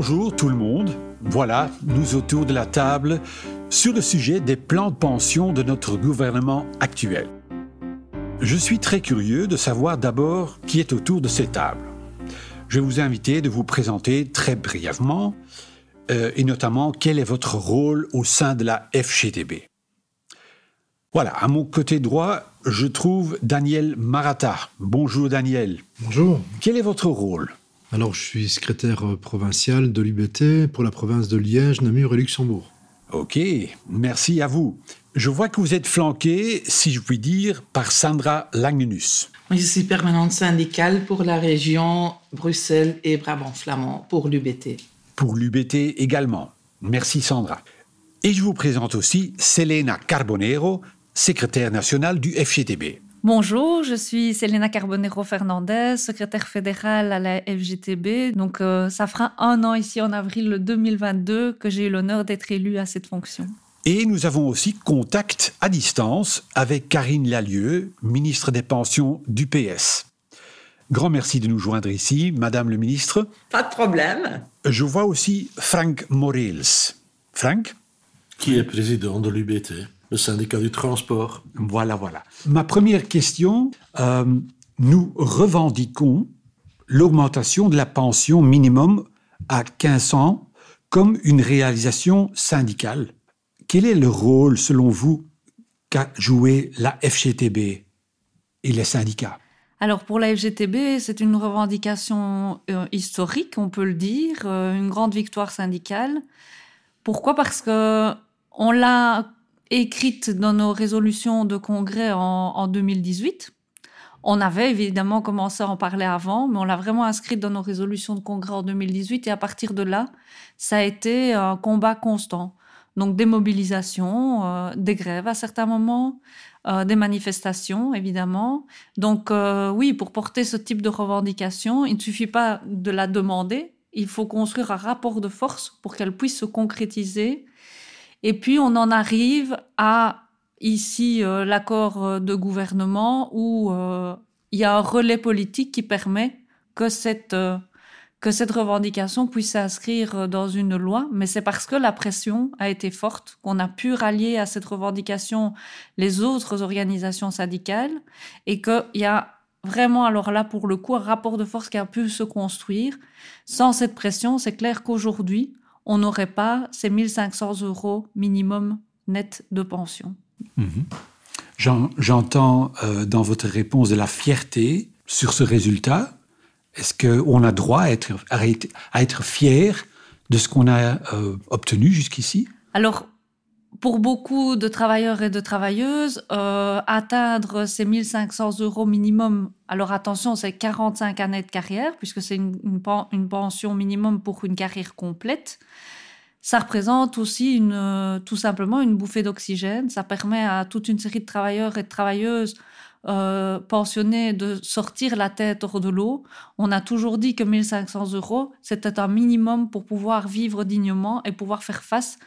Bonjour tout le monde. Voilà, nous autour de la table sur le sujet des plans de pension de notre gouvernement actuel. Je suis très curieux de savoir d'abord qui est autour de ces tables. Je vais vous inviter de vous présenter très brièvement euh, et notamment quel est votre rôle au sein de la FGTB. Voilà, à mon côté droit, je trouve Daniel Marata. Bonjour Daniel. Bonjour. Quel est votre rôle? Alors, je suis secrétaire euh, provincial de l'UBT pour la province de Liège, Namur et Luxembourg. Ok, merci à vous. Je vois que vous êtes flanqué, si je puis dire, par Sandra Langenus. Je suis permanente syndicale pour la région Bruxelles et Brabant-Flamand pour l'UBT. Pour l'UBT également. Merci Sandra. Et je vous présente aussi Selena Carbonero, secrétaire nationale du FGTB. Bonjour, je suis Selena Carbonero Fernandez, secrétaire fédérale à la FGTB. Donc, euh, ça fera un an ici en avril 2022 que j'ai eu l'honneur d'être élue à cette fonction. Et nous avons aussi contact à distance avec Karine Lalieu, ministre des Pensions du PS. Grand merci de nous joindre ici, Madame le ministre. Pas de problème. Je vois aussi Frank Morels. Frank? Qui est président de l'UBT le syndicat du transport. Voilà, voilà. Ma première question, euh, nous revendiquons l'augmentation de la pension minimum à 15 ans comme une réalisation syndicale. Quel est le rôle, selon vous, qu'a joué la FGTB et les syndicats? Alors pour la FGTB, c'est une revendication euh, historique, on peut le dire, euh, une grande victoire syndicale. Pourquoi? Parce que on l'a écrite dans nos résolutions de congrès en, 2018. On avait évidemment commencé à en parler avant, mais on l'a vraiment inscrite dans nos résolutions de congrès en 2018 et à partir de là, ça a été un combat constant. Donc des mobilisations, euh, des grèves à certains moments, euh, des manifestations évidemment. Donc euh, oui, pour porter ce type de revendication, il ne suffit pas de la demander, il faut construire un rapport de force pour qu'elle puisse se concrétiser et puis on en arrive à ici euh, l'accord euh, de gouvernement où euh, il y a un relais politique qui permet que cette que cette revendication puisse s'inscrire dans une loi, mais c'est parce que la pression a été forte qu'on a pu rallier à cette revendication les autres organisations syndicales et qu'il y a vraiment alors là pour le coup un rapport de force qui a pu se construire. Sans cette pression, c'est clair qu'aujourd'hui, on n'aurait pas ces 1500 euros minimum net de pension. Mhm. J'entends euh, dans votre réponse de la fierté sur ce résultat. Est-ce qu'on a droit à être, à être fier de ce qu'on a euh, obtenu jusqu'ici? Alors, pour beaucoup de travailleurs et de travailleuses, euh, atteindre ces 1500 euros minimum, alors attention, c'est 45 années de carrière, puisque c'est une, une, pension minimum pour une carrière complète. Ça représente aussi une, euh, tout simplement une bouffée d'oxygène. Ça permet à toute une série de travailleurs et de travailleuses euh, pensionnés de sortir la tête hors de l'eau. On a toujours dit que 1500 euros, c'était un minimum pour pouvoir vivre dignement et pouvoir faire face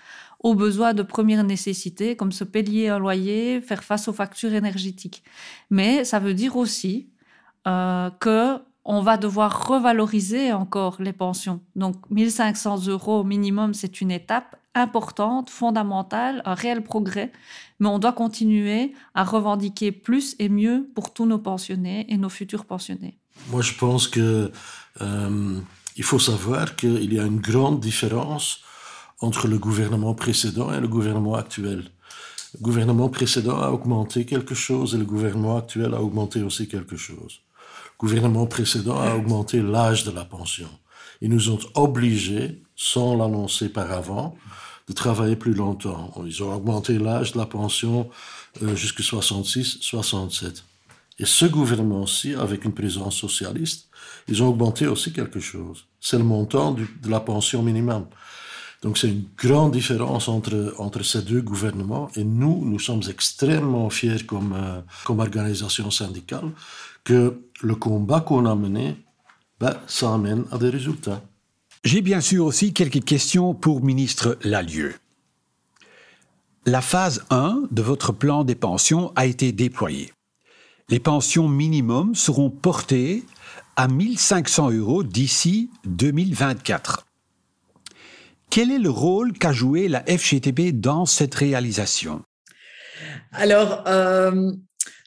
aux besoins de première nécessité, comme se payer un loyer, faire face aux factures énergétiques. Mais ça veut dire aussi euh, que on va devoir revaloriser encore les pensions. Donc 1500 euros minimum, c'est une étape importante, fondamentale, un réel progrès, mais on doit continuer à revendiquer plus et mieux pour tous nos pensionnés et nos futurs pensionnés. Moi, je pense que euh, faut savoir qu'il y a une grande différence entre le gouvernement précédent et le gouvernement actuel. Le gouvernement précédent a augmenté quelque chose et le gouvernement actuel a augmenté aussi quelque chose. Le gouvernement précédent a augmenté l'âge de la pension. Ils nous ont obligés, sans l'annoncer par avant, de travailler plus longtemps. Ils ont augmenté l'âge de la pension euh, jusqu'à 66, 67. Et ce gouvernement-ci, avec une présence socialiste, ils ont augmenté aussi quelque chose. C'est le montant de la pension minimum. Donc c'est une grande différence entre, entre ces deux gouvernements et nous, nous sommes extrêmement fiers comme, euh, comme organisation syndicale que le combat qu'on a mené, ben, ça amène à des résultats. J'ai bien sûr aussi quelques questions pour ministre Lalieu. La phase 1 de votre plan des pensions a été déployée. Les pensions minimum seront portées à 1500 euros d'ici 2024. Quel est le rôle qu'a joué la FGTB dans cette réalisation? Alors, euh,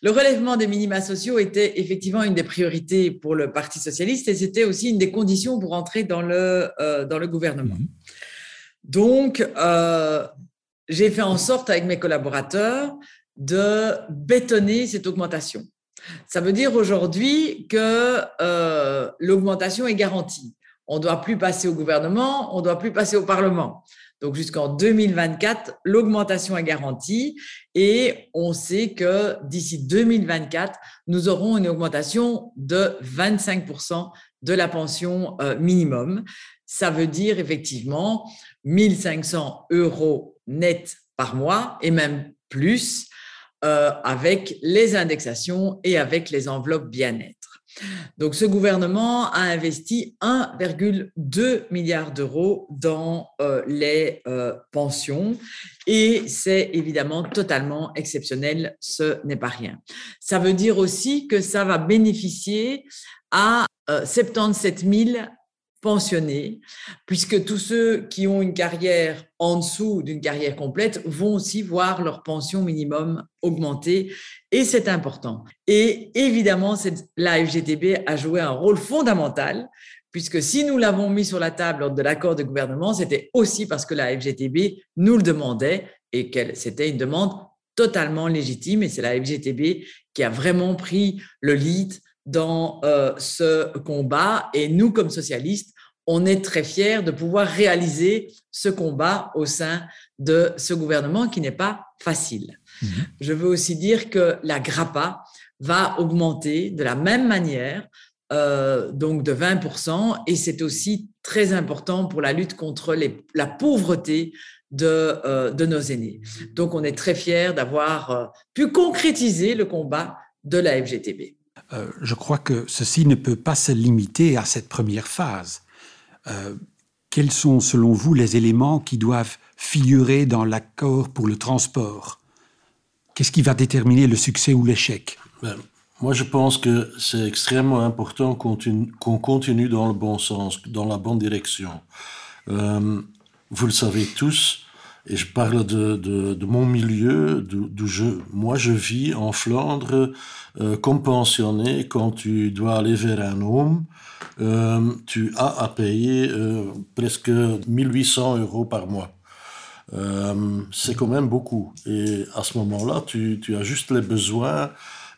le relèvement des minima sociaux était effectivement une des priorités pour le Parti socialiste et c'était aussi une des conditions pour entrer dans le, euh, dans le gouvernement. Mhm. Donc, euh, j'ai fait en sorte avec mes collaborateurs de bétonner cette augmentation. Ça veut dire aujourd'hui que euh, l'augmentation est garantie. On ne doit plus passer au gouvernement, on ne doit plus passer au Parlement. Donc jusqu'en 2024, l'augmentation est garantie et on sait que d'ici 2024, nous aurons une augmentation de 25% de la pension euh, minimum. Ça veut dire effectivement 1500 euros net par mois et même plus euh, avec les indexations et avec les enveloppes bien-être. Donc, ce gouvernement a investi 1,2 milliard d'euros dans euh, les euh, pensions et c'est évidemment totalement exceptionnel, ce n'est pas rien. Ça veut dire aussi que ça va bénéficier à 77 000 pensionnés, puisque tous ceux qui ont une carrière en dessous d'une carrière complète vont aussi voir leur pension minimum augmenter, et c'est important. Et évidemment, la FGTB a joué un rôle fondamental, puisque si nous l'avons mis sur la table lors de l'accord de gouvernement, c'était aussi parce que la FGTB nous le demandait et que c'était une demande totalement légitime, et c'est la FGTB qui a vraiment pris le lead dans euh, ce combat. Et nous, comme socialistes, on est très fiers de pouvoir réaliser ce combat au sein de ce gouvernement qui n'est pas facile. Mhm. Je veux aussi dire que la GRAPA va augmenter de la même manière, euh, donc de 20%, et c'est aussi très important pour la lutte contre la pauvreté de, euh, de, nos aînés. Donc on est très fiers d'avoir euh, pu concrétiser le combat de la FGTB. je crois que ceci ne peut pas se limiter à cette première phase. Quels sont, selon vous, les éléments qui doivent figurer dans l'accord pour le transport Qu'est-ce qui va déterminer le succès ou l'échec? Ben, Moi, je pense que c'est extrêmement important qu'on continue dans le bon sens, dans la bonne direction. Euh, vous le savez tous, et je parle de, de, mon milieu, d'où je, moi je vis en Flandre, euh, comme pensionné, quand tu dois aller vers un homme, euh, tu as à payer euh, presque 1800 euros par mois. Euh, c'est quand même beaucoup. Et à ce moment-là, tu, as juste les besoins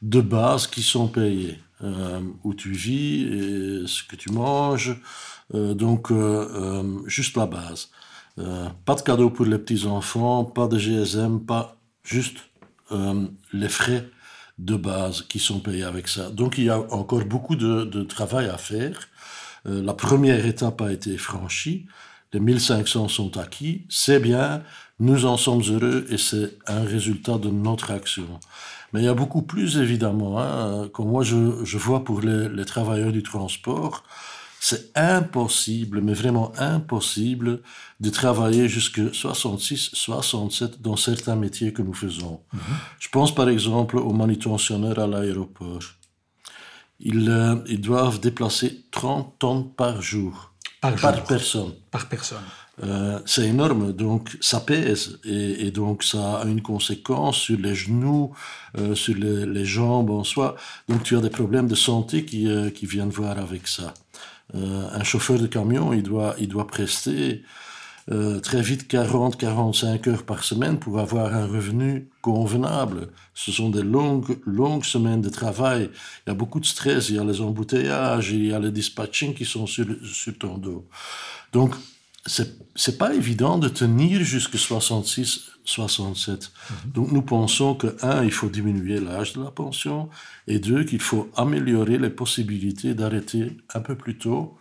de base qui sont payés. où tu vis et ce que tu manges. donc, juste la base. pas de cadeaux pour les petits-enfants, pas de GSM, pas juste les frais de base qui sont payés avec ça. Donc il y a encore beaucoup de, travail à faire. Euh, la première étape a été franchie. Les 1500 sont acquis. C'est bien. Nous en sommes heureux et c'est un résultat de notre action. Mais il y a beaucoup plus, évidemment. Hein, comme moi, je, vois pour les travailleurs du transport, c'est impossible, mais vraiment impossible, de travailler jusque 66, 67 dans certains métiers que nous faisons. Mhm. Je pense par exemple aux manutentionnaires à l'aéroport. Ils, euh, ils, doivent déplacer 30 tonnes par jour. Par, personne. Par personne. Euh, c'est énorme, donc ça pèse et, donc ça a une conséquence sur les genoux, euh, sur les, jambes en soi. Donc tu as des problèmes de santé qui, qui viennent voir avec ça. Euh, un chauffeur de camion, il doit, il doit prester euh, très vite 40-45 heures par semaine pour avoir un revenu convenable. Ce sont des longues, longues semaines de travail. Il y a beaucoup de stress, il y a les embouteillages, il y a les dispatching qui sont sur, sur ton dos. Donc, c'est pas évident de tenir jusqu'à 66, 67. Mhm. Donc nous pensons que, un, il faut diminuer l'âge de la pension, et deux, qu'il faut améliorer les possibilités d'arrêter un peu plus tôt,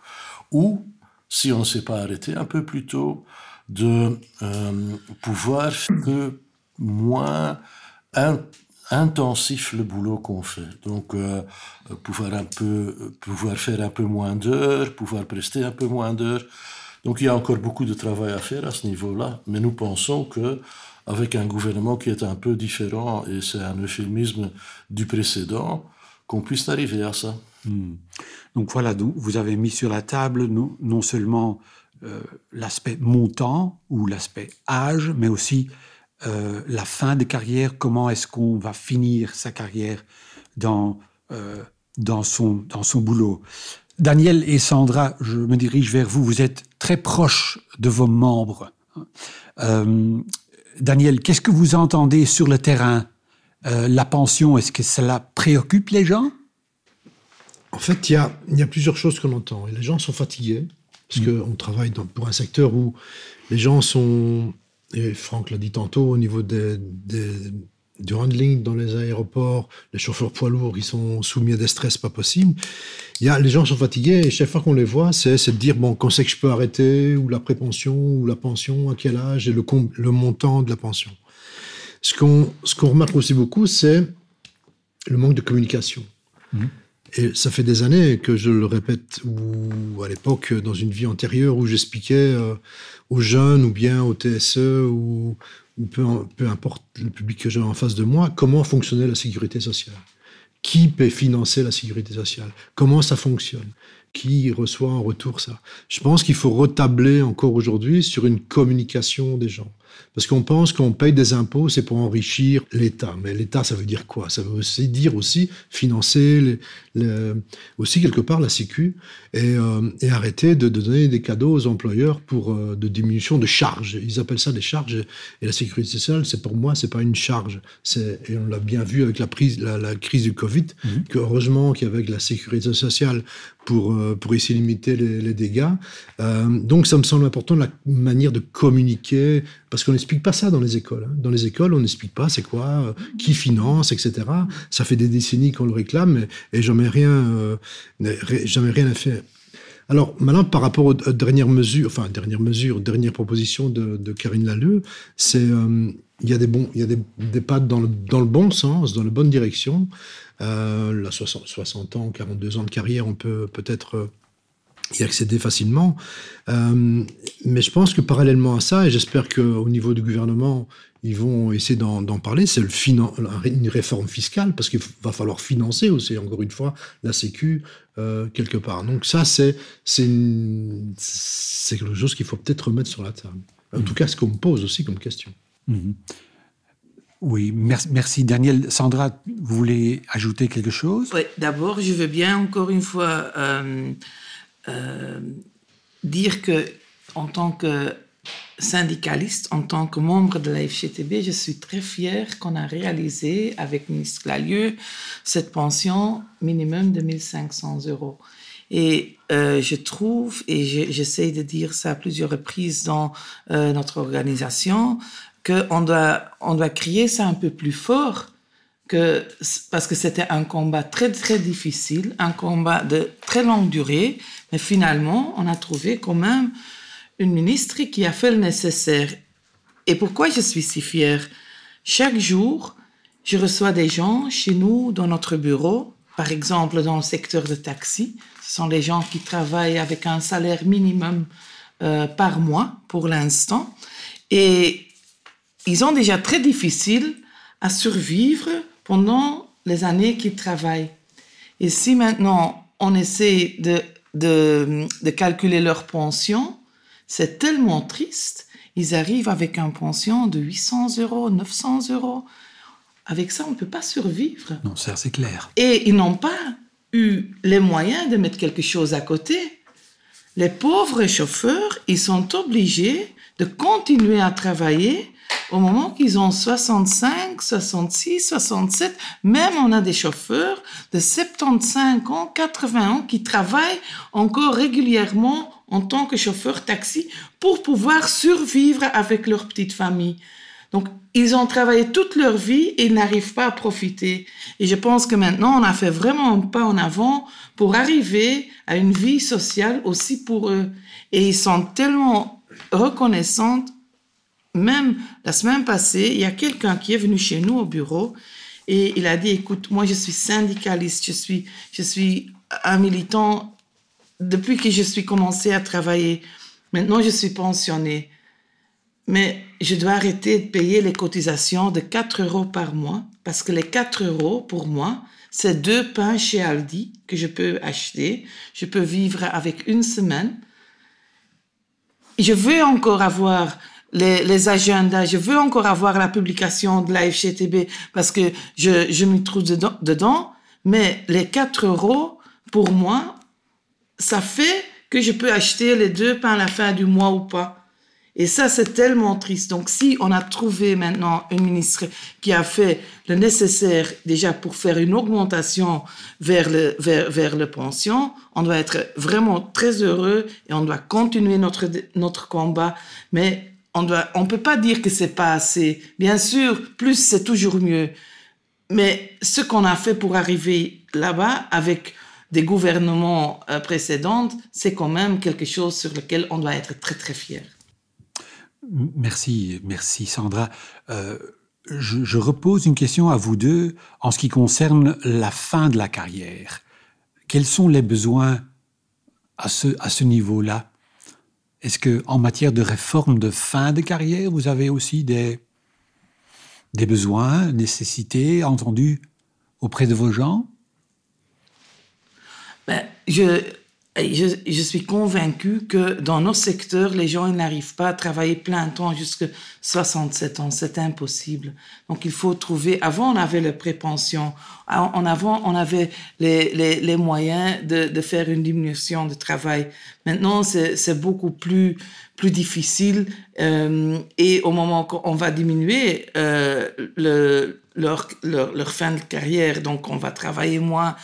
ou, si on ne sait pas arrêter un peu plus tôt, de euh, pouvoir faire moins intensif le boulot qu'on fait. Donc, euh, pouvoir, un peu, pouvoir faire un peu moins d'heures, pouvoir prester un peu moins d'heures. Donc, il y a encore beaucoup de travail à faire à ce niveau-là, mais nous pensons que avec un gouvernement qui est un peu différent, et c'est un euphémisme du précédent, qu'on puisse arriver à ça. Hmm. Donc voilà, vous avez mis sur la table non, seulement l'aspect montant ou l'aspect âge, mais aussi la fin de carrière, comment est-ce qu'on va finir sa carrière dans, dans, son, dans son boulot? Daniel et Sandra, je me dirige vers vous, vous êtes très proches de vos membres. Daniel, qu'est-ce que vous entendez sur le terrain? Euh, La pension, est-ce que cela préoccupe les gens? En fait, il y a, plusieurs choses qu'on entend. Et les gens sont fatigués, parce mm. qu'on travaille pour un secteur où les gens sont, et Franck l'a dit tantôt, au niveau des, du handling dans les aéroports, les chauffeurs poids lourds, ils sont soumis à des stress pas possibles. Y a, les gens sont fatigués et chaque fois qu'on les voit, c'est, de dire bon, quand c'est que je peux arrêter, ou la prépension, ou la pension, à quel âge, et le, le montant de la pension. Ce qu'on, remarque aussi beaucoup, c'est le manque de communication. Mmh. Et ça fait des années que je le répète, ou à l'époque, dans une vie antérieure, où j'expliquais euh, aux jeunes, ou bien au TSE, ou, ou peu, peu importe le public que j'ai en face de moi, comment fonctionnait la sécurité sociale. Qui peut financer la sécurité sociale? Comment ça fonctionne? Qui reçoit en retour ça? Je pense qu'il faut retabler encore aujourd'hui sur une communication des gens. Parce qu'on pense qu'on paye des impôts, c'est pour enrichir l'État. Mais l'État, ça veut dire quoi? Ça veut aussi dire aussi financer aussi quelque part la Sécu et, euh, arrêter de, donner des cadeaux aux employeurs pour euh, de diminution de charges. Ils appellent ça des charges. Et la sécurité sociale, c'est pour moi, c'est pas une charge. Et on l'a bien vu avec la, prise, la, crise du Covid, mmh. que heureusement qu'avec la sécurité sociale, pour, euh, pour essayer de limiter les, dégâts. Euh, donc ça me semble important la manière de communiquer, parce qu'on n'explique pas ça dans les écoles. Hein. Dans les écoles, on n'explique pas c'est quoi, euh, qui finance, etc. Ça fait des décennies qu'on le réclame et, jamais rien, jamais rien à faire. Alors maintenant, par rapport aux, dernières mesures, enfin dernières mesures, dernières propositions de, Karine Lalleux, c'est il y a des bons, il y a des, pas dans le, dans le bon sens, dans la bonne direction. Euh, la 60, 60, ans, 42 ans de carrière, on peut peut-être euh, y accéder facilement. Euh, mais je pense que parallèlement à ça, et j'espère qu'au niveau du gouvernement, ils vont essayer d'en parler, c'est une réforme fiscale, parce qu'il va falloir financer aussi, encore une fois, la Sécu quelque part. Donc ça, c'est quelque chose qu'il faut peut-être remettre sur la table. En tout cas, ce qu'on me pose aussi comme question. Mmh. Oui, merci, Daniel. Sandra, vous voulez ajouter quelque chose? Oui, d'abord, je veux bien encore une fois euh, euh, dire que en tant que syndicaliste, en tant que membre de la FGTB, je suis très fière qu'on a réalisé avec ministre Lalieu cette pension minimum de 1500 euros. Et euh, je trouve, et j'essaie de dire ça à plusieurs reprises dans notre organisation, qu'on doit, on doit crier ça un peu plus fort que, parce que c'était un combat très, très difficile, un combat de très longue durée, mais finalement, on a trouvé quand même une ministre qui a fait le nécessaire. Et pourquoi je suis si fière? Chaque jour, je reçois des gens chez nous, dans notre bureau, par exemple dans le secteur de taxi. Ce sont les gens qui travaillent avec un salaire minimum euh, par mois pour l'instant. Et ils ont déjà très difficile à survivre pendant les années qu'ils travaillent. Et si maintenant on essaie de, de, de calculer leur pension, c'est tellement triste. Ils arrivent avec une pension de 800 euros, 900 euros. Avec ça, on ne peut pas survivre. Non, ça c'est clair. Et ils n'ont pas eu les moyens de mettre quelque chose à côté. Les pauvres chauffeurs, ils sont obligés de continuer à travailler au moment qu'ils ont 65, 66, 67, même on a des chauffeurs de 75 ans, 80 ans qui travaillent encore régulièrement en tant que chauffeur taxi pour pouvoir survivre avec leur petite famille. Donc, ils ont travaillé toute leur vie et ils n'arrivent pas à profiter. Et je pense que maintenant, on a fait vraiment un pas en avant pour arriver à une vie sociale aussi pour eux. Et ils sont tellement reconnaissants même la semaine passée, il y a quelqu'un qui est venu chez nous au bureau et il a dit, écoute, moi je suis syndicaliste, je suis, je suis un militant depuis que je suis commencé à travailler. Maintenant, je suis pensionné. Mais je dois arrêter de payer les cotisations de 4 euros par mois parce que les 4 euros, pour moi, c'est deux pains chez Aldi que je peux acheter. Je peux vivre avec une semaine je veux encore avoir les, agendas, je veux encore avoir la publication de la FGTB parce que je, m'y trouve dedans, mais les 4 euros, pour moi, ça fait que je peux acheter les deux pains à la fin du mois ou pas. Et ça, c'est tellement triste. Donc, si on a trouvé maintenant une ministre qui a fait le nécessaire déjà pour faire une augmentation vers le, vers, vers pension, on doit être vraiment très heureux et on doit continuer notre, notre combat. Mais on on peut pas dire que c'est pas assez. Bien sûr, plus c'est toujours mieux. Mais ce qu'on a fait pour arriver là-bas avec des gouvernements euh, précédents, c'est quand même quelque chose sur lequel on doit être très très fier. Merci, merci Sandra. Euh, je, repose une question à vous deux en ce qui concerne la fin de la carrière. Quels sont les besoins à ce niveau-là? Est-ce que en matière de réforme de fin de carrière, vous avez aussi des, des besoins, nécessités entendus auprès de vos gens? Ben, je, je, suis convaincue que dans nos secteurs, les gens n'arrivent pas à travailler plein temps jusqu'à 67 ans. C'est impossible. Donc, il faut trouver. Avant, on avait le prépension. En avant, on avait les, les, les moyens de, de, faire une diminution de travail. Maintenant, c'est beaucoup plus, plus difficile. Euh, et au moment qu'on va diminuer euh, le, leur, leur, fin de carrière, donc on va travailler moins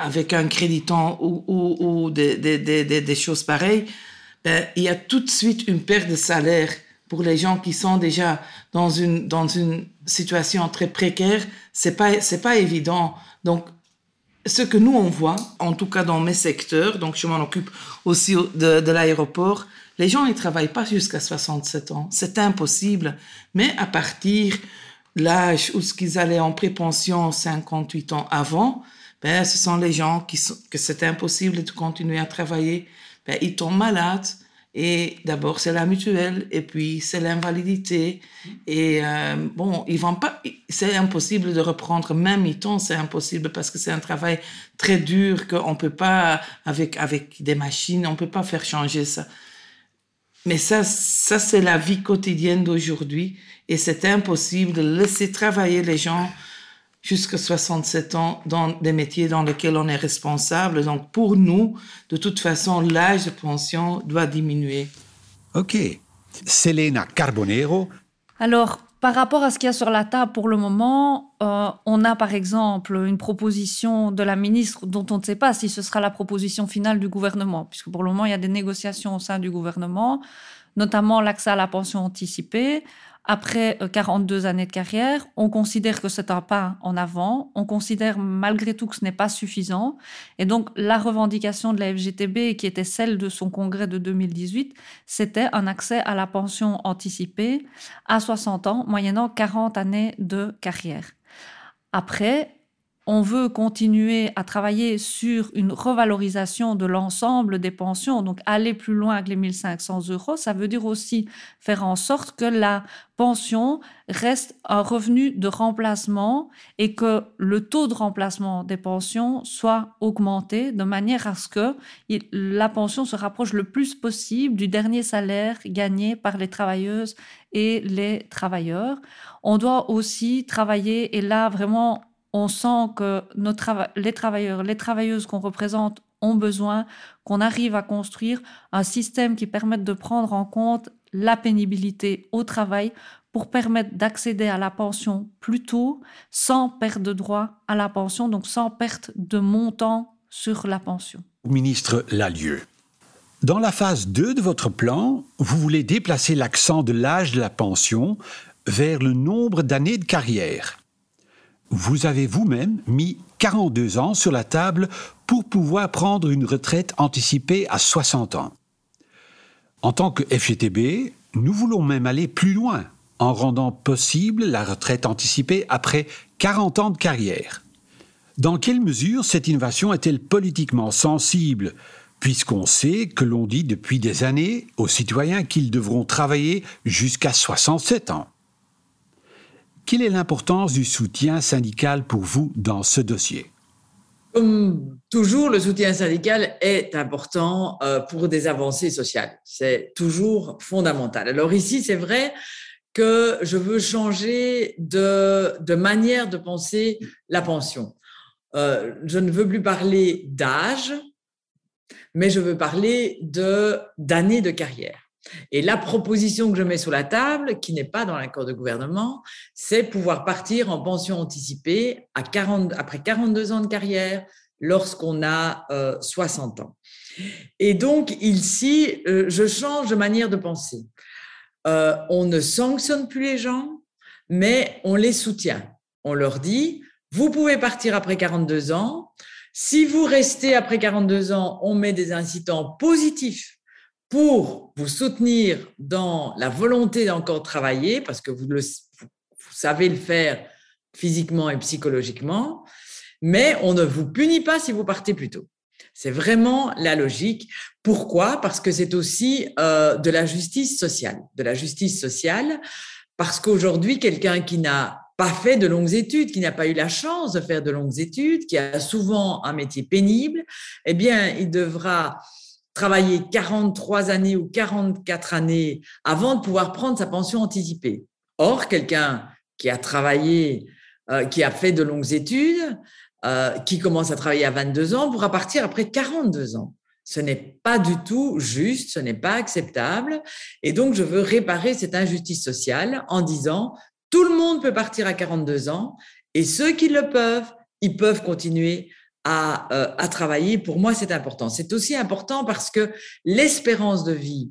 avec un créditant ou, des, choses pareilles, ben, il y a tout de suite une perte de salaire pour les gens qui sont déjà dans une, situation très précaire. C'est pas, pas évident. Donc, ce que nous, on voit, en tout cas dans mes secteurs, donc je m'en occupe aussi de, de l'aéroport, les gens ne travaillent pas jusqu'à 67 ans. C'est impossible. Mais à partir l'âge où ce qu'ils allaient en prépension 58 ans avant, ben, ce sont les gens qui sont, que c'est impossible de continuer à travailler. Ben, ils tombent malades. Et d'abord, c'est la mutuelle, et puis c'est l'invalidité. Et euh, bon, ils vont pas. C'est impossible de reprendre même mi-temps, c'est impossible parce que c'est un travail très dur qu'on peut pas avec avec des machines, on peut pas faire changer ça. Mais ça, ça c'est la vie quotidienne d'aujourd'hui, et c'est impossible de laisser travailler les gens jusqu'à 67 ans dans des métiers dans lesquels on est responsable. Donc pour nous, de toute façon, l'âge de pension doit diminuer. OK. Selena Carbonero. Alors, par rapport à ce qu'il y a sur la table pour le moment, euh, on a par exemple une proposition de la ministre dont on ne sait pas si ce sera la proposition finale du gouvernement, puisque pour le moment, il y a des négociations au sein du gouvernement, notamment l'accès à la pension anticipée après 42 euh, années de carrière, on considère que c'est un pas en avant, on considère malgré tout que ce n'est pas suffisant. Et donc la revendication de la FGTB, qui était celle de son congrès de 2018, c'était un accès à la pension anticipée à 60 ans, moyennant 40 années de carrière. Après, on veut continuer à travailler sur une revalorisation de l'ensemble des pensions, donc aller plus loin que les 1500 euros, ça veut dire aussi faire en sorte que la pension reste un revenu de remplacement et que le taux de remplacement des pensions soit augmenté de manière à ce que la pension se rapproche le plus possible du dernier salaire gagné par les travailleuses et les travailleurs. On doit aussi travailler, et là vraiment on sent que les travailleurs, les travailleuses qu'on représente ont besoin qu'on arrive à construire un système qui permette de prendre en compte la pénibilité au travail pour permettre d'accéder à la pension plus tôt sans perte de droit à la pension, donc sans perte de montant sur la pension. Ministre Lalieu, dans la phase 2 de votre plan, vous voulez déplacer l'accent de l'âge de la pension vers le nombre d'années de carrière vous avez vous-même mis 42 ans sur la table pour pouvoir prendre une retraite anticipée à 60 ans. En tant que FGTB, nous voulons même aller plus loin en rendant possible la retraite anticipée après 40 ans de carrière. Dans quelle mesure cette innovation est-elle politiquement sensible, puisqu'on sait que l'on dit depuis des années aux citoyens qu'ils devront travailler jusqu'à 67 ans? Quelle est l'importance du soutien syndical pour vous dans ce dossier? Comme toujours, le soutien syndical est important euh, pour des avancées sociales. C'est toujours fondamental. Alors ici, c'est vrai que je veux changer de, de manière de penser la pension. Euh, je ne veux plus parler d'âge, mais je veux parler de d'années de carrière. Et la proposition que je mets sur la table, qui n'est pas dans l'accord de gouvernement, c'est pouvoir partir en pension anticipée à 40, après 42 ans de carrière lorsqu'on a 60 euh, ans. Et donc, ici, euh, je change de manière de penser. Euh, on ne sanctionne plus les gens, mais on les soutient. On leur dit, vous pouvez partir après 42 ans. Si vous restez après 42 ans, on met des incitants positifs pour vous soutenir dans la volonté d'encore travailler, parce que vous, le, vous savez le faire physiquement et psychologiquement, mais on ne vous punit pas si vous partez plus tôt. C'est vraiment la logique. Pourquoi? Parce que c'est aussi euh, de la justice sociale. De la justice sociale, parce qu'aujourd'hui, quelqu'un qui n'a pas fait de longues études, qui n'a pas eu la chance de faire de longues études, qui a souvent un métier pénible, eh bien, il devra travailler 43 années ou 44 années avant de pouvoir prendre sa pension anticipée. Or, quelqu'un qui a travaillé, euh, qui a fait de longues études, euh, qui commence à travailler à 22 ans pourra partir après 42 ans. Ce n'est pas du tout juste, ce n'est pas acceptable. Et donc, je veux réparer cette injustice sociale en disant, tout le monde peut partir à 42 ans et ceux qui le peuvent, ils peuvent continuer euh, à, travailler. Pour moi, c'est important. C'est aussi important parce que l'espérance de vie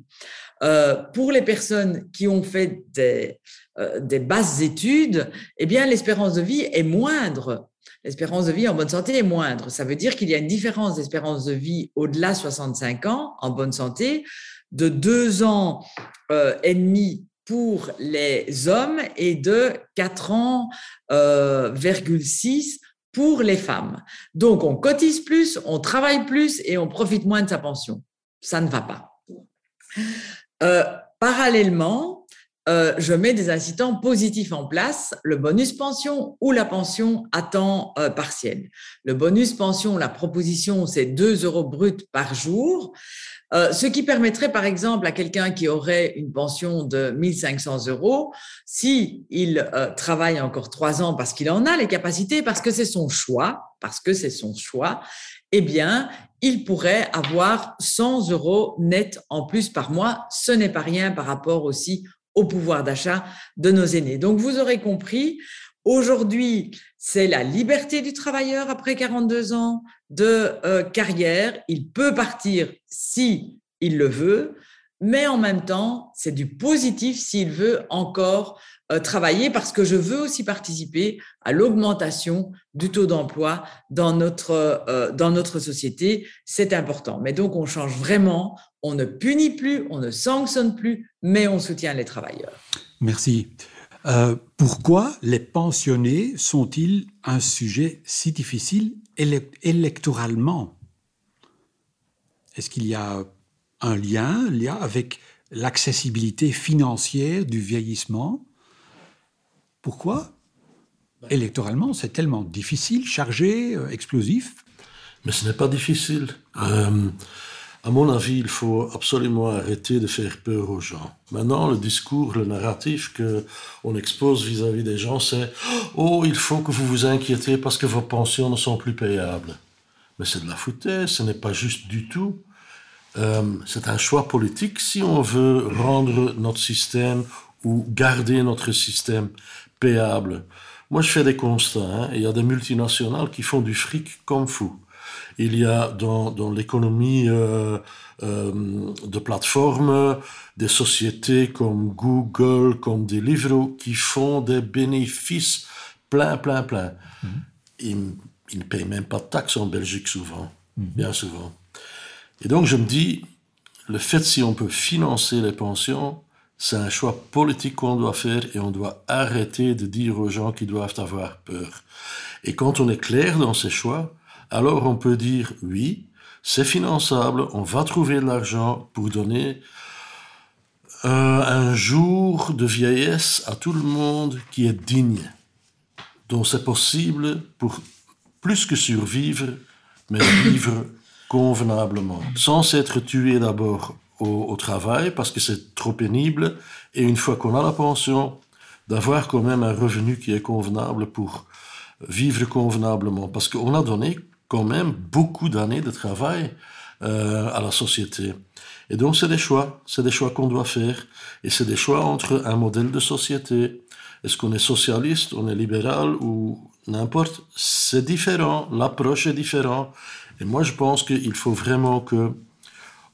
euh, pour les personnes qui ont fait des, euh, des basses études, eh bien, l'espérance de vie est moindre. L'espérance de vie en bonne santé est moindre. Ça veut dire qu'il y a une différence d'espérance de vie au-delà de 65 ans en bonne santé de deux ans et demi pour les hommes et de 4 ans, euh, 6 pour les femmes. Donc, on cotise plus, on travaille plus et on profite moins de sa pension. Ça ne va pas. Euh, parallèlement, euh, je mets des incitants positifs en place, le bonus pension ou la pension à temps euh, partiel. Le bonus pension, la proposition, c'est 2 euros bruts par jour. Euh, ce qui permettrait, par exemple, à quelqu'un qui aurait une pension de 1500 euros, si il travaille encore trois ans parce qu'il en a les capacités, parce que c'est son choix, parce que c'est son choix, eh bien, il pourrait avoir 100 euros net en plus par mois. Ce n'est pas rien par rapport aussi au pouvoir d'achat de nos aînés. Donc, vous aurez compris, Aujourd'hui, c'est la liberté du travailleur après 42 ans de euh, carrière. Il peut partir si il le veut, mais en même temps, c'est du positif s'il veut encore travailler parce que je veux aussi participer à l'augmentation du taux d'emploi dans notre, euh, dans notre société. C'est important. Mais donc, on change vraiment. On ne punit plus, on ne sanctionne plus, mais on soutient les travailleurs. Merci. Euh, pourquoi les pensionnés sont-ils un sujet si difficile électoralement? Est-ce qu'il y a un lien, lien avec l'accessibilité financière du vieillissement? Pourquoi? Électoralement, c'est tellement difficile, chargé, euh, explosif. Mais ce n'est pas difficile. Euh, à mon avis, il faut absolument arrêter de faire peur aux gens. Maintenant, le discours, le narratif que on expose vis-à-vis des gens, c'est oh, il faut que vous vous inquiétez parce que vos pensions ne sont plus payables. Mais c'est de la foutaise, ce n'est pas juste du tout. Euh, c'est un choix politique si on veut rendre notre système ou garder notre système payable. Moi, je fais des constats. Hein. Il y a des multinationales qui font du fric comme fou. Il y a dans, dans l'économie euh, euh, de plateformes des sociétés comme Google, comme Deliveroo, qui font des bénéfices plein, plein, plein. Mhm. Ils, ils, ne payent même pas de taxes en Belgique souvent, mhm. bien souvent. Et donc je me dis, le fait si on peut financer les pensions, c'est un choix politique qu'on doit faire et on doit arrêter de dire aux gens qu'ils doivent avoir peur. Et quand on est clair dans ces choix, alors on peut dire oui, c'est finançable, on va trouver de l'argent pour donner euh, un jour de vieillesse à tout le monde qui est digne, dont c'est possible pour plus que survivre, mais vivre convenablement, sans s'être tué d'abord au, travail parce que c'est trop pénible, et une fois qu'on a la pension, d'avoir quand même un revenu qui est convenable pour vivre convenablement, parce qu'on a donné quand même beaucoup d'années de travail euh, à la société. Et donc c'est des choix, c'est des choix qu'on doit faire, et c'est des choix entre un modèle de société. Est-ce qu'on est socialiste, on est libéral ou n'importe, c'est différent, l'approche est différente. Et moi je pense qu'il faut vraiment que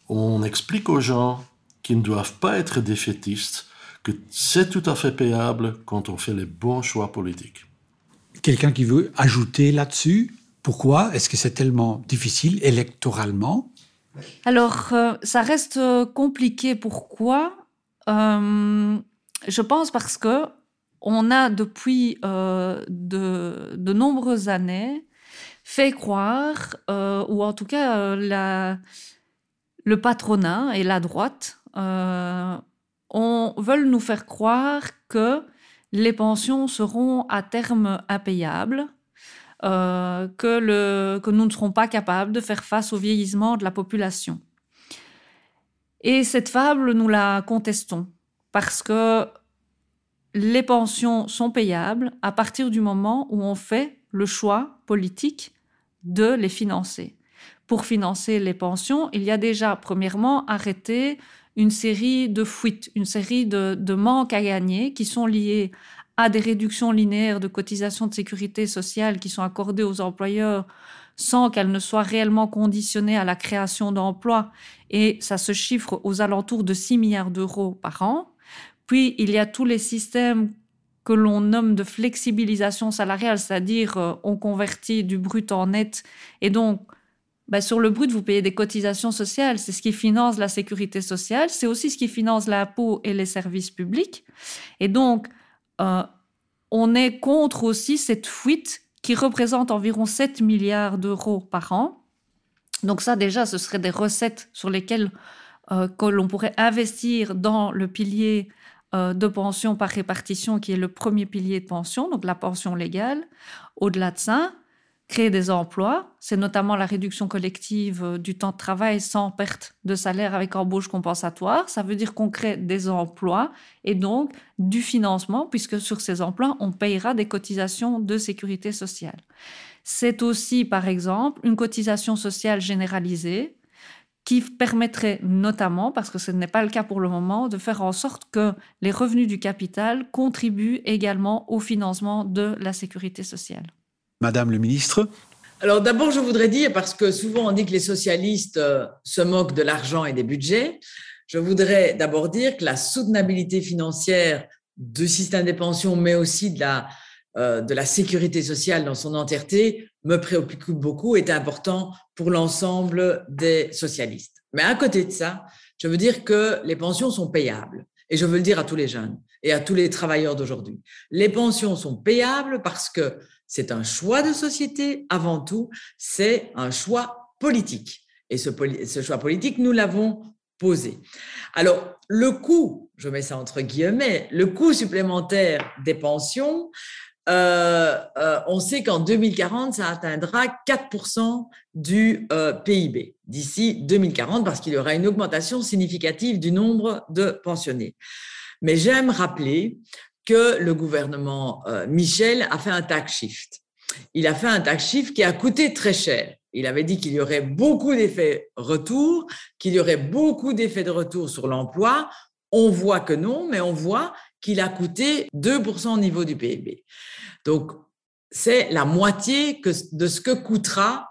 on explique aux gens qu'ils ne doivent pas être défaitistes, que c'est tout à fait payable quand on fait les bons choix politiques. Quelqu'un qui veut ajouter là-dessus Pourquoi est-ce que c'est tellement difficile électoralement? Alors, euh, ça reste euh, compliqué. Pourquoi? Euh, Je pense parce que on a depuis de, de, nombreuses années fait croire, ou en tout cas la, le patronat et la droite euh, veulent nous faire croire que les pensions seront à terme impayables, euh, que nous ne serons pas capables de faire face au vieillissement de la population. Et cette fable, nous la contestons, parce que les pensions sont payables à partir du moment où on fait le choix politique de les financer pour financer les pensions, il y a déjà, premièrement, arrêté une série de fuites, une série de, manques à gagner qui sont liés à des réductions linéaires de cotisations de sécurité sociale qui sont accordées aux employeurs sans qu'elles ne soient réellement conditionnées à la création d'emplois, et ça se chiffre aux alentours de 6 milliards d'euros par an. Puis, il y a tous les systèmes que l'on nomme de flexibilisation salariale, c'est-à-dire euh, on convertit du brut en net, et donc bah, sur le brut, vous payez des cotisations sociales. C'est ce qui finance la sécurité sociale. C'est aussi ce qui finance l'impôt et les services publics. Et donc, euh, on est contre aussi cette fuite qui représente environ 7 milliards d'euros par an. Donc ça, déjà, ce seraient des recettes sur lesquelles euh, que l'on pourrait investir dans le pilier euh, de pension par répartition, qui est le premier pilier de pension, donc la pension légale. Au-delà de ça, créer des emplois. C'est notamment la réduction collective euh, du temps de travail sans perte de salaire avec embauche compensatoire. Ça veut dire qu'on crée des emplois et donc du financement, puisque sur ces emplois, on payera des cotisations de sécurité sociale. C'est aussi, par exemple, une cotisation sociale généralisée qui permettrait notamment, parce que ce n'est pas le cas pour le moment, de faire en sorte que les revenus du capital contribuent également au financement de la sécurité sociale. Madame le ministre alors d'abord, je voudrais dire, parce que souvent on dit que les socialistes euh, se moquent de l'argent et des budgets, je voudrais d'abord dire que la soutenabilité financière du système des pensions, mais aussi de la, euh, de la sécurité sociale dans son entièreté, me préoccupe beaucoup, est important pour l'ensemble des socialistes. Mais à côté de ça, je veux dire que les pensions sont payables. Et je veux le dire à tous les jeunes et à tous les travailleurs d'aujourd'hui. Les pensions sont payables parce que c'est un choix de société avant tout, c'est un choix politique. Et ce, choix politique, nous l'avons posé. Alors, le coût, je mets ça entre guillemets, le coût supplémentaire des pensions, euh, euh, on sait qu'en 2040, ça atteindra 4% du euh, PIB d'ici 2040 parce qu'il y aura une augmentation significative du nombre de pensionnés. Mais j'aime rappeler que le gouvernement euh, Michel a fait un tax shift. Il a fait un tax shift qui a coûté très cher. Il avait dit qu'il y aurait beaucoup d'effets retour, qu'il y aurait beaucoup d'effets de retour sur l'emploi. On voit que non, mais on voit qu'il a coûté 2% au niveau du PIB. Donc, c'est la moitié de ce que coûtera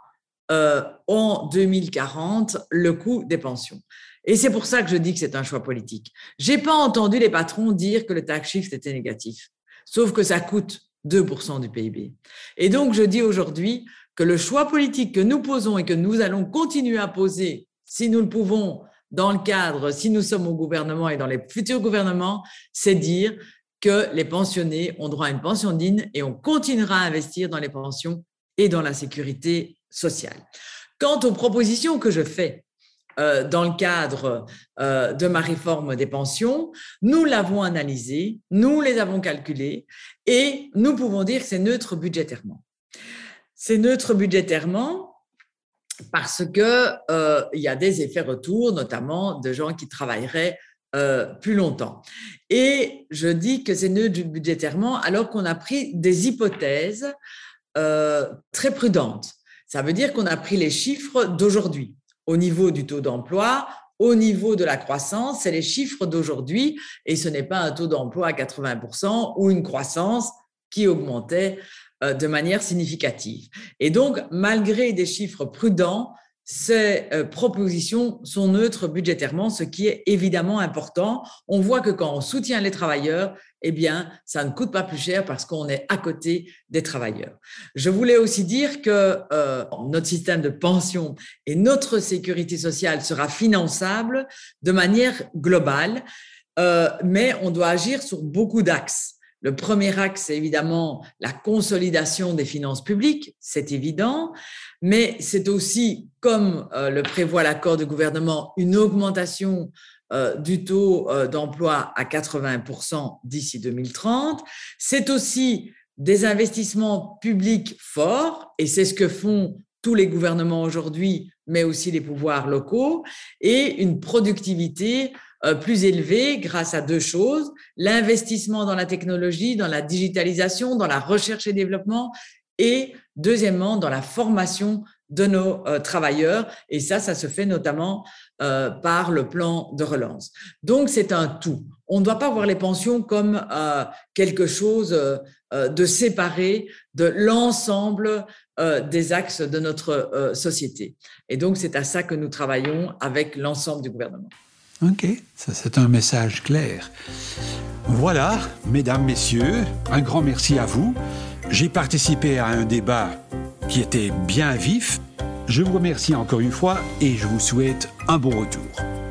euh, en 2040 le coût des pensions. Et c'est pour ça que je dis que c'est un choix politique. J'ai pas entendu les patrons dire que le tax shift était négatif, sauf que ça coûte 2% du PIB. Et donc, je dis aujourd'hui que le choix politique que nous posons et que nous allons continuer à poser, si nous le pouvons, dans le cadre, si nous sommes au gouvernement et dans les futurs gouvernements, c'est dire que les pensionnés ont droit à une pension digne et on continuera à investir dans les pensions et dans la sécurité sociale. Quant aux propositions que je fais, euh, dans le cadre euh, de ma réforme des pensions, nous l'avons analysé, nous les avons calculés et nous pouvons dire que c'est neutre budgétairement. C'est neutre budgétairement parce que il y a des effets retours, notamment de gens qui travailleraient plus longtemps. Et je dis que c'est neutre budgétairement alors qu'on a pris des hypothèses très prudentes. Ça veut dire qu'on a pris les chiffres d'aujourd'hui au niveau du taux d'emploi, au niveau de la croissance, c'est les chiffres d'aujourd'hui et ce n'est pas un taux d'emploi à 80% ou une croissance qui augmentait euh, de manière significative. Et donc, malgré des chiffres prudents, ces euh, propositions sont neutres budgétairement, ce qui est évidemment important. On voit que quand on soutient les travailleurs, eh bien, ça ne coûte pas plus cher parce qu'on est à côté des travailleurs. Je voulais aussi dire que euh, notre système de pension et notre sécurité sociale sera finançable de manière globale, euh, mais on doit agir sur beaucoup d'axes. Le premier axe, c'est évidemment la consolidation des finances publiques, c'est évident, mais c'est aussi, comme euh, le prévoit l'accord de gouvernement, une augmentation euh, du taux euh, d'emploi à 80% d'ici 2030. C'est aussi des investissements publics forts, et c'est ce que font tous les gouvernements aujourd'hui, mais aussi les pouvoirs locaux, et une productivité plus élevé grâce à deux choses, l'investissement dans la technologie, dans la digitalisation, dans la recherche et développement, et deuxièmement, dans la formation de nos euh, travailleurs. Et ça, ça se fait notamment euh, par le plan de relance. Donc, c'est un tout. On ne doit pas voir les pensions comme quelque chose de séparé de l'ensemble des axes de notre société. Et donc, c'est à ça que nous travaillons avec l'ensemble du gouvernement. Ok, ça c'est un message clair. Voilà, mesdames, messieurs, un grand merci à vous. J'ai participé à un débat qui était bien vif. Je vous remercie encore une fois et je vous souhaite un bon retour.